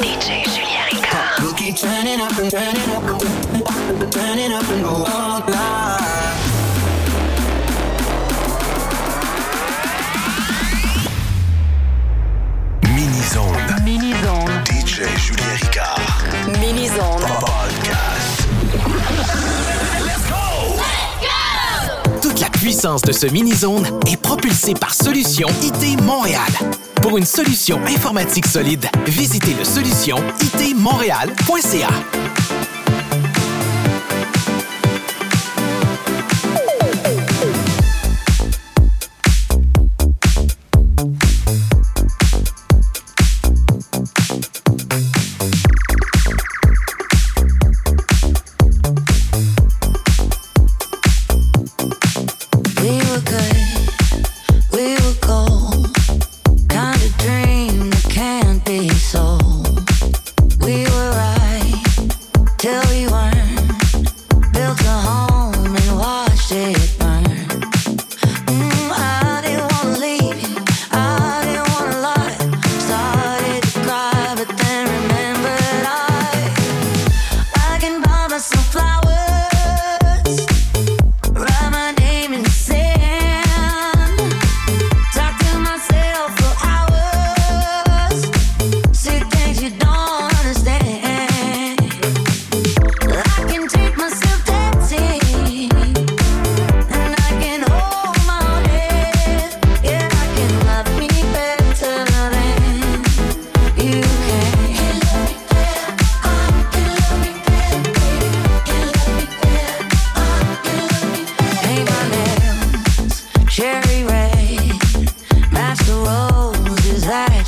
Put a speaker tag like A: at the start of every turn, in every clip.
A: DJ Julia Ricard.
B: We'll keep turning up and turning up and
C: DJ Julien Ricard.
A: Minizone.
C: Podcast. Let's go! Let's go!
D: Toute la puissance de ce mini-zone est propulsée par Solution IT Montréal. Pour une solution informatique solide, visitez le solution itmontréal.ca.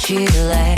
E: feel like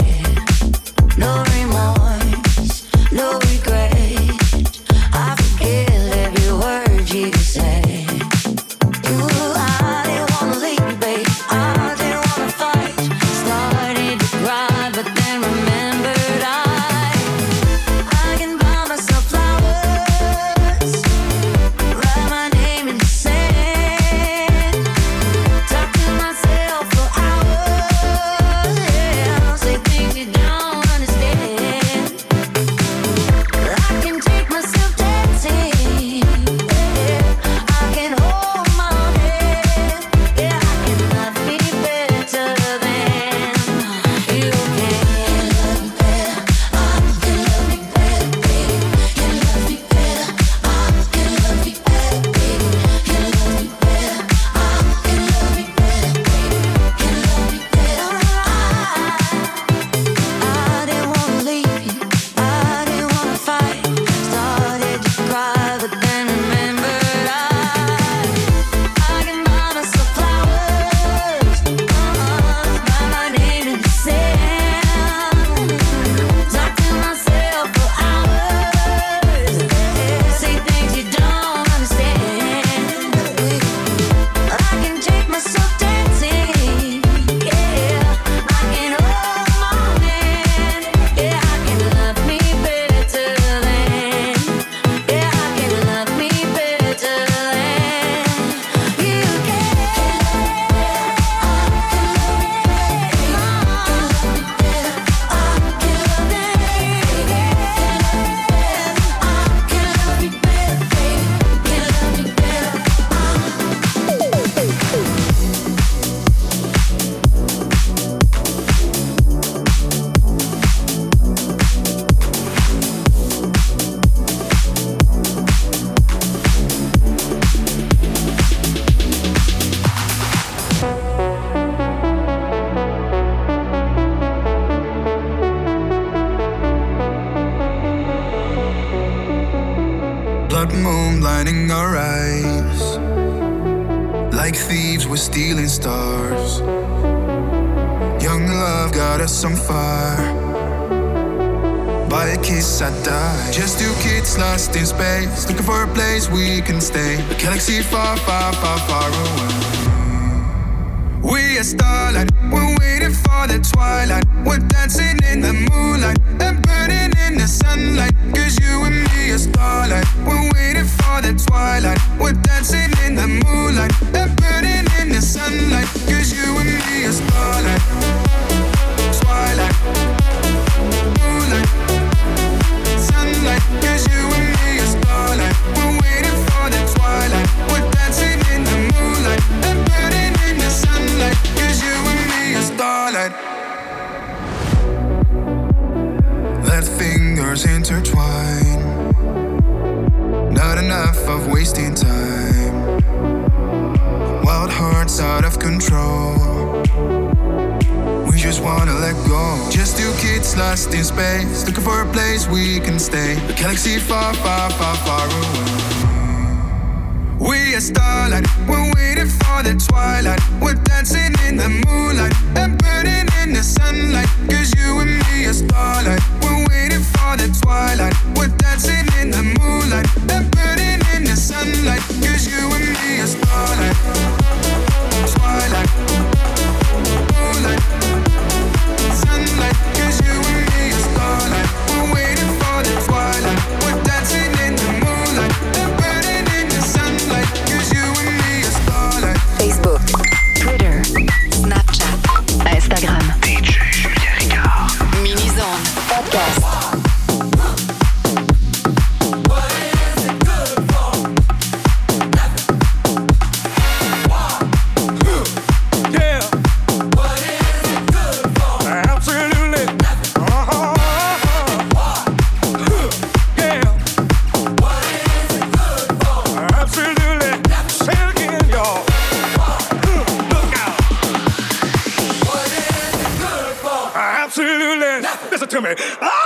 E: Listen to me. Oh!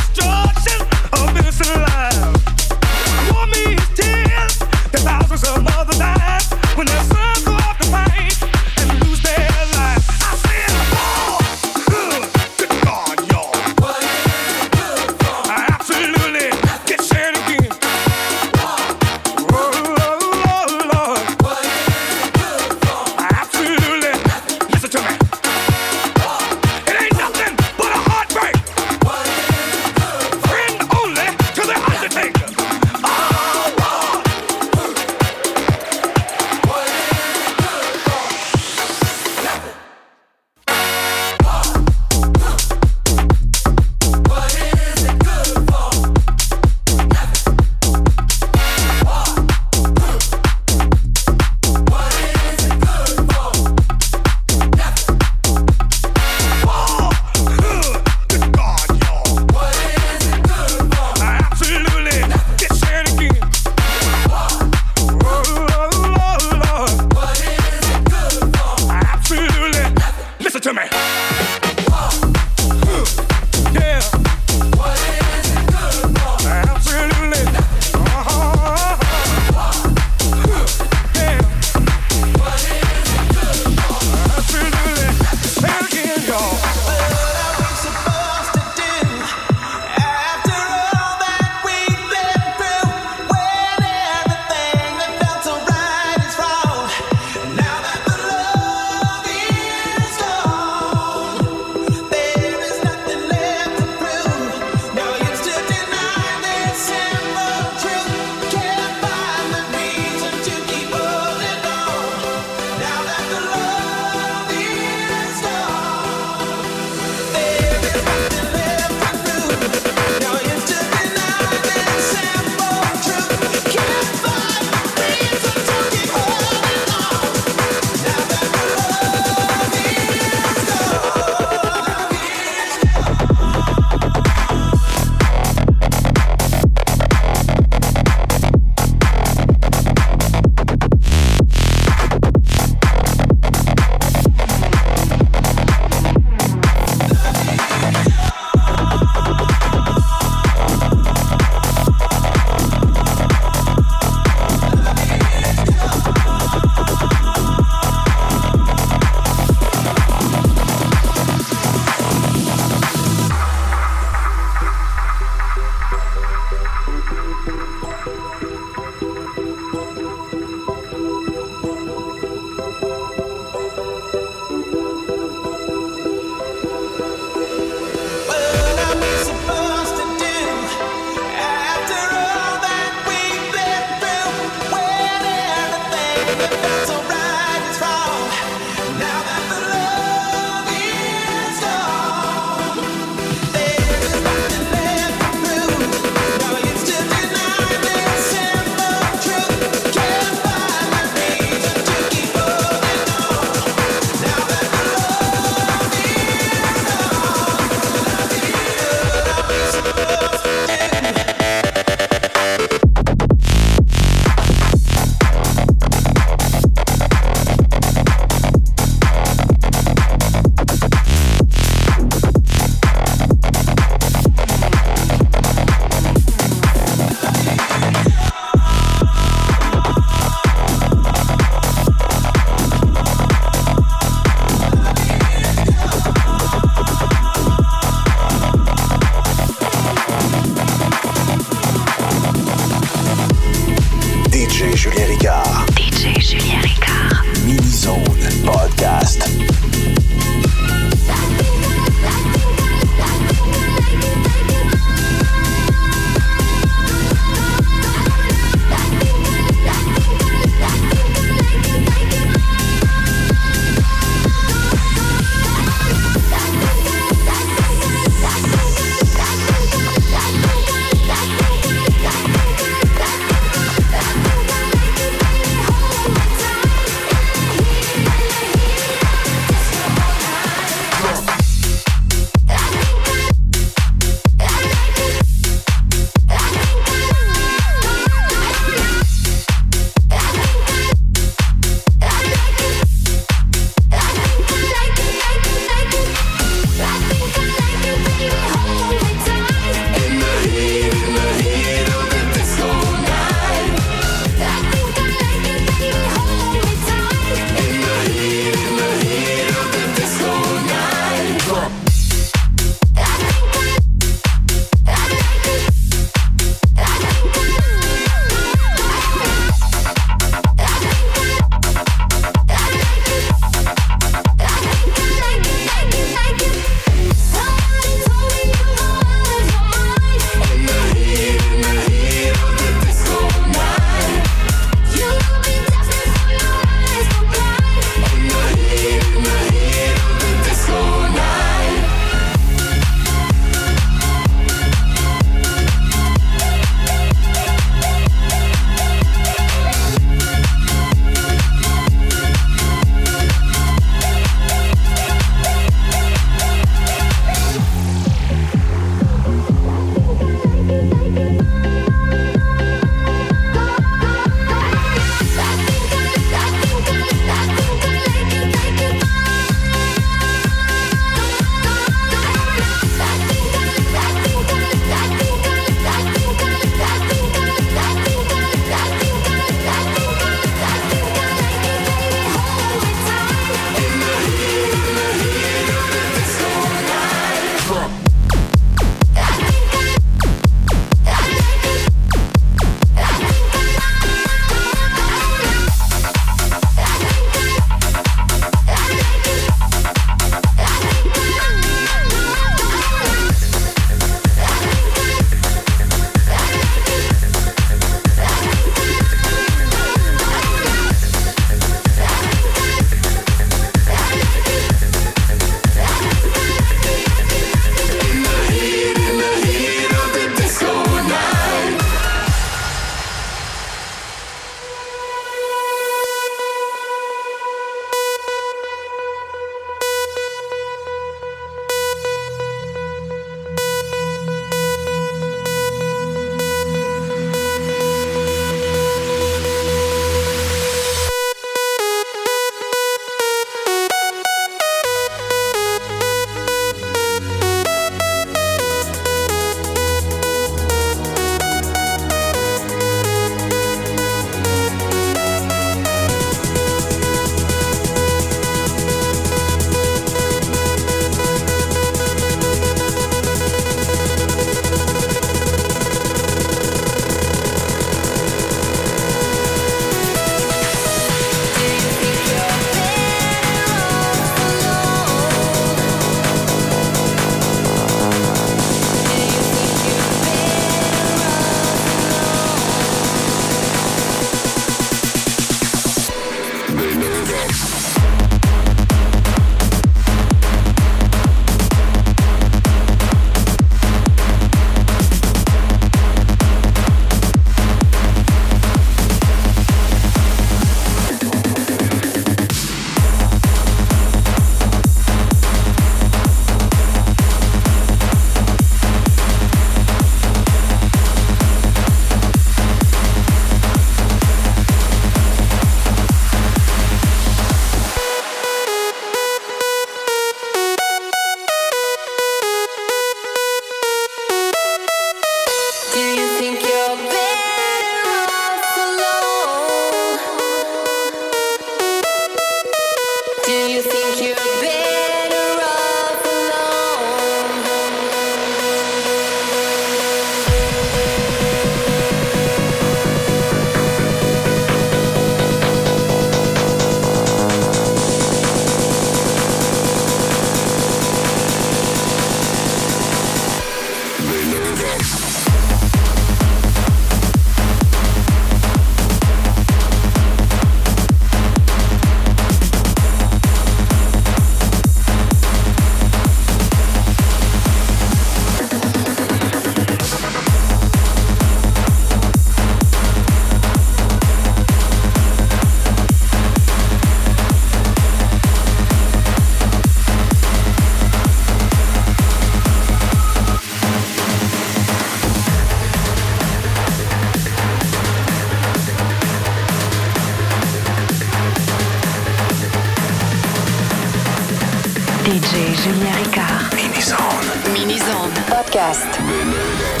E: Podcast.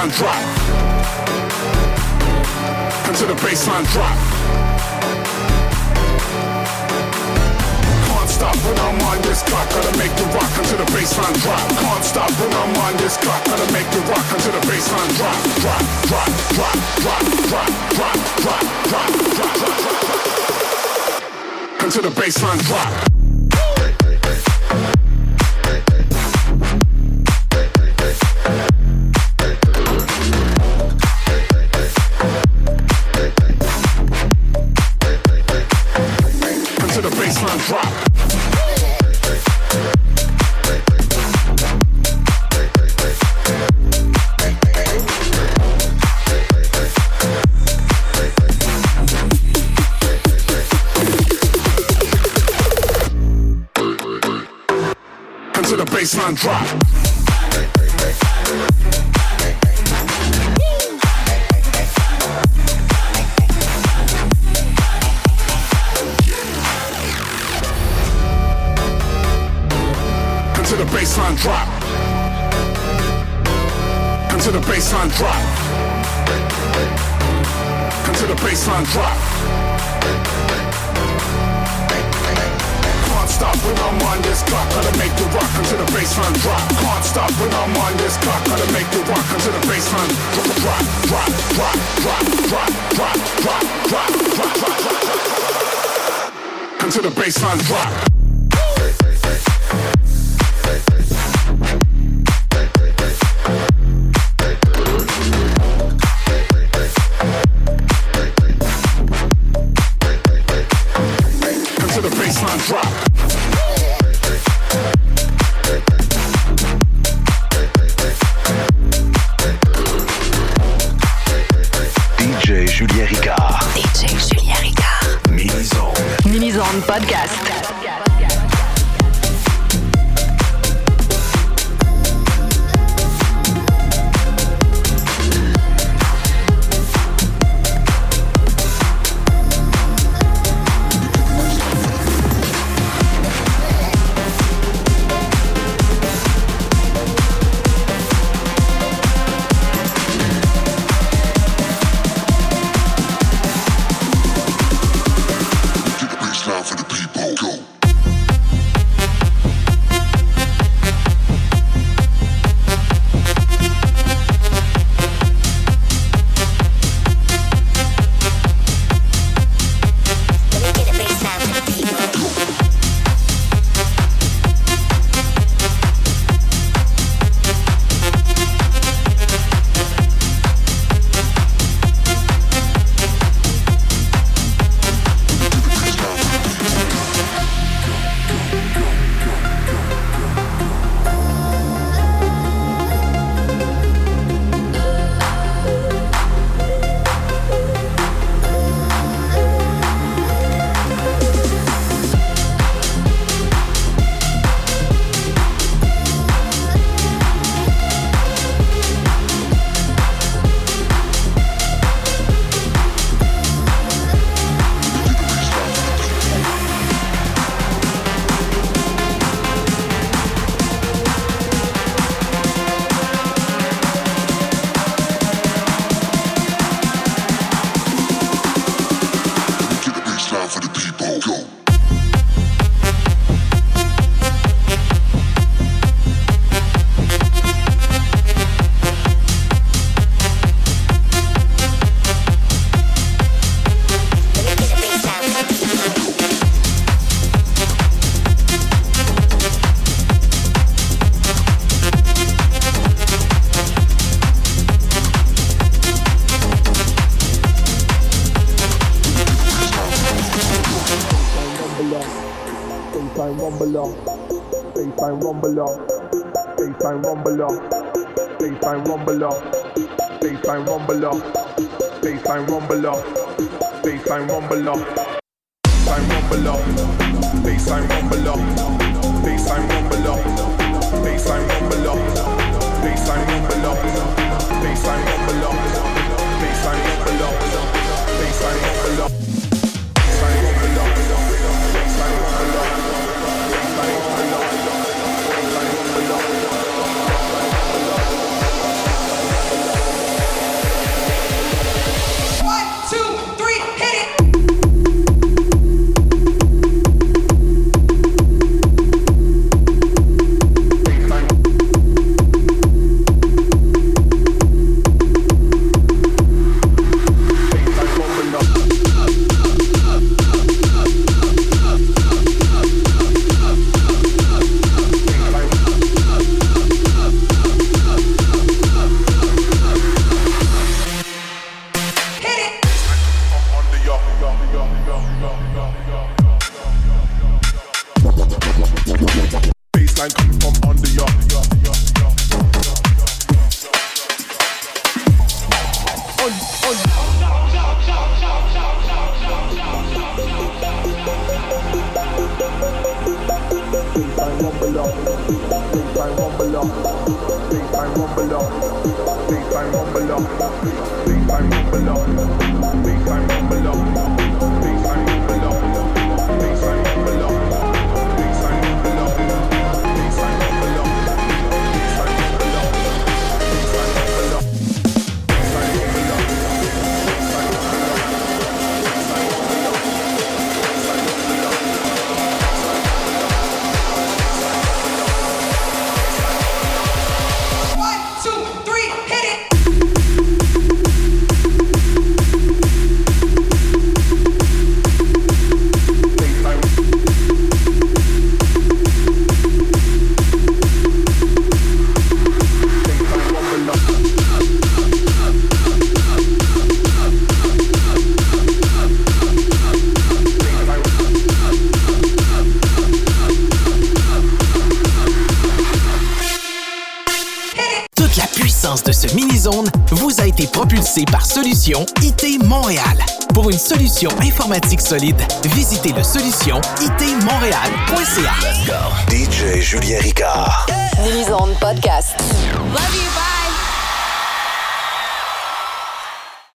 E: baseline drop. Until the baseline drop. Can't stop when I'm on this clock. Gotta make the rock until the
F: baseline drop. Can't stop when I'm on this clock. Gotta make the rock until the baseline drop. Drop, drop, drop, drop, drop, drop, drop, drop, drop, drop, drop, drop. Until the
G: baseline drop. baseline drop. baseline rumble up, baseline rumble up, baseline rumble up, baseline rumble up, baseline rumble up, baseline rumble up, baseline rumble up, baseline rumble up.
D: Par Solution IT Montréal. Pour une solution informatique solide, visitez le solution itmontréal.ca.
C: DJ Julien Ricard.
A: Podcast.
E: Love you.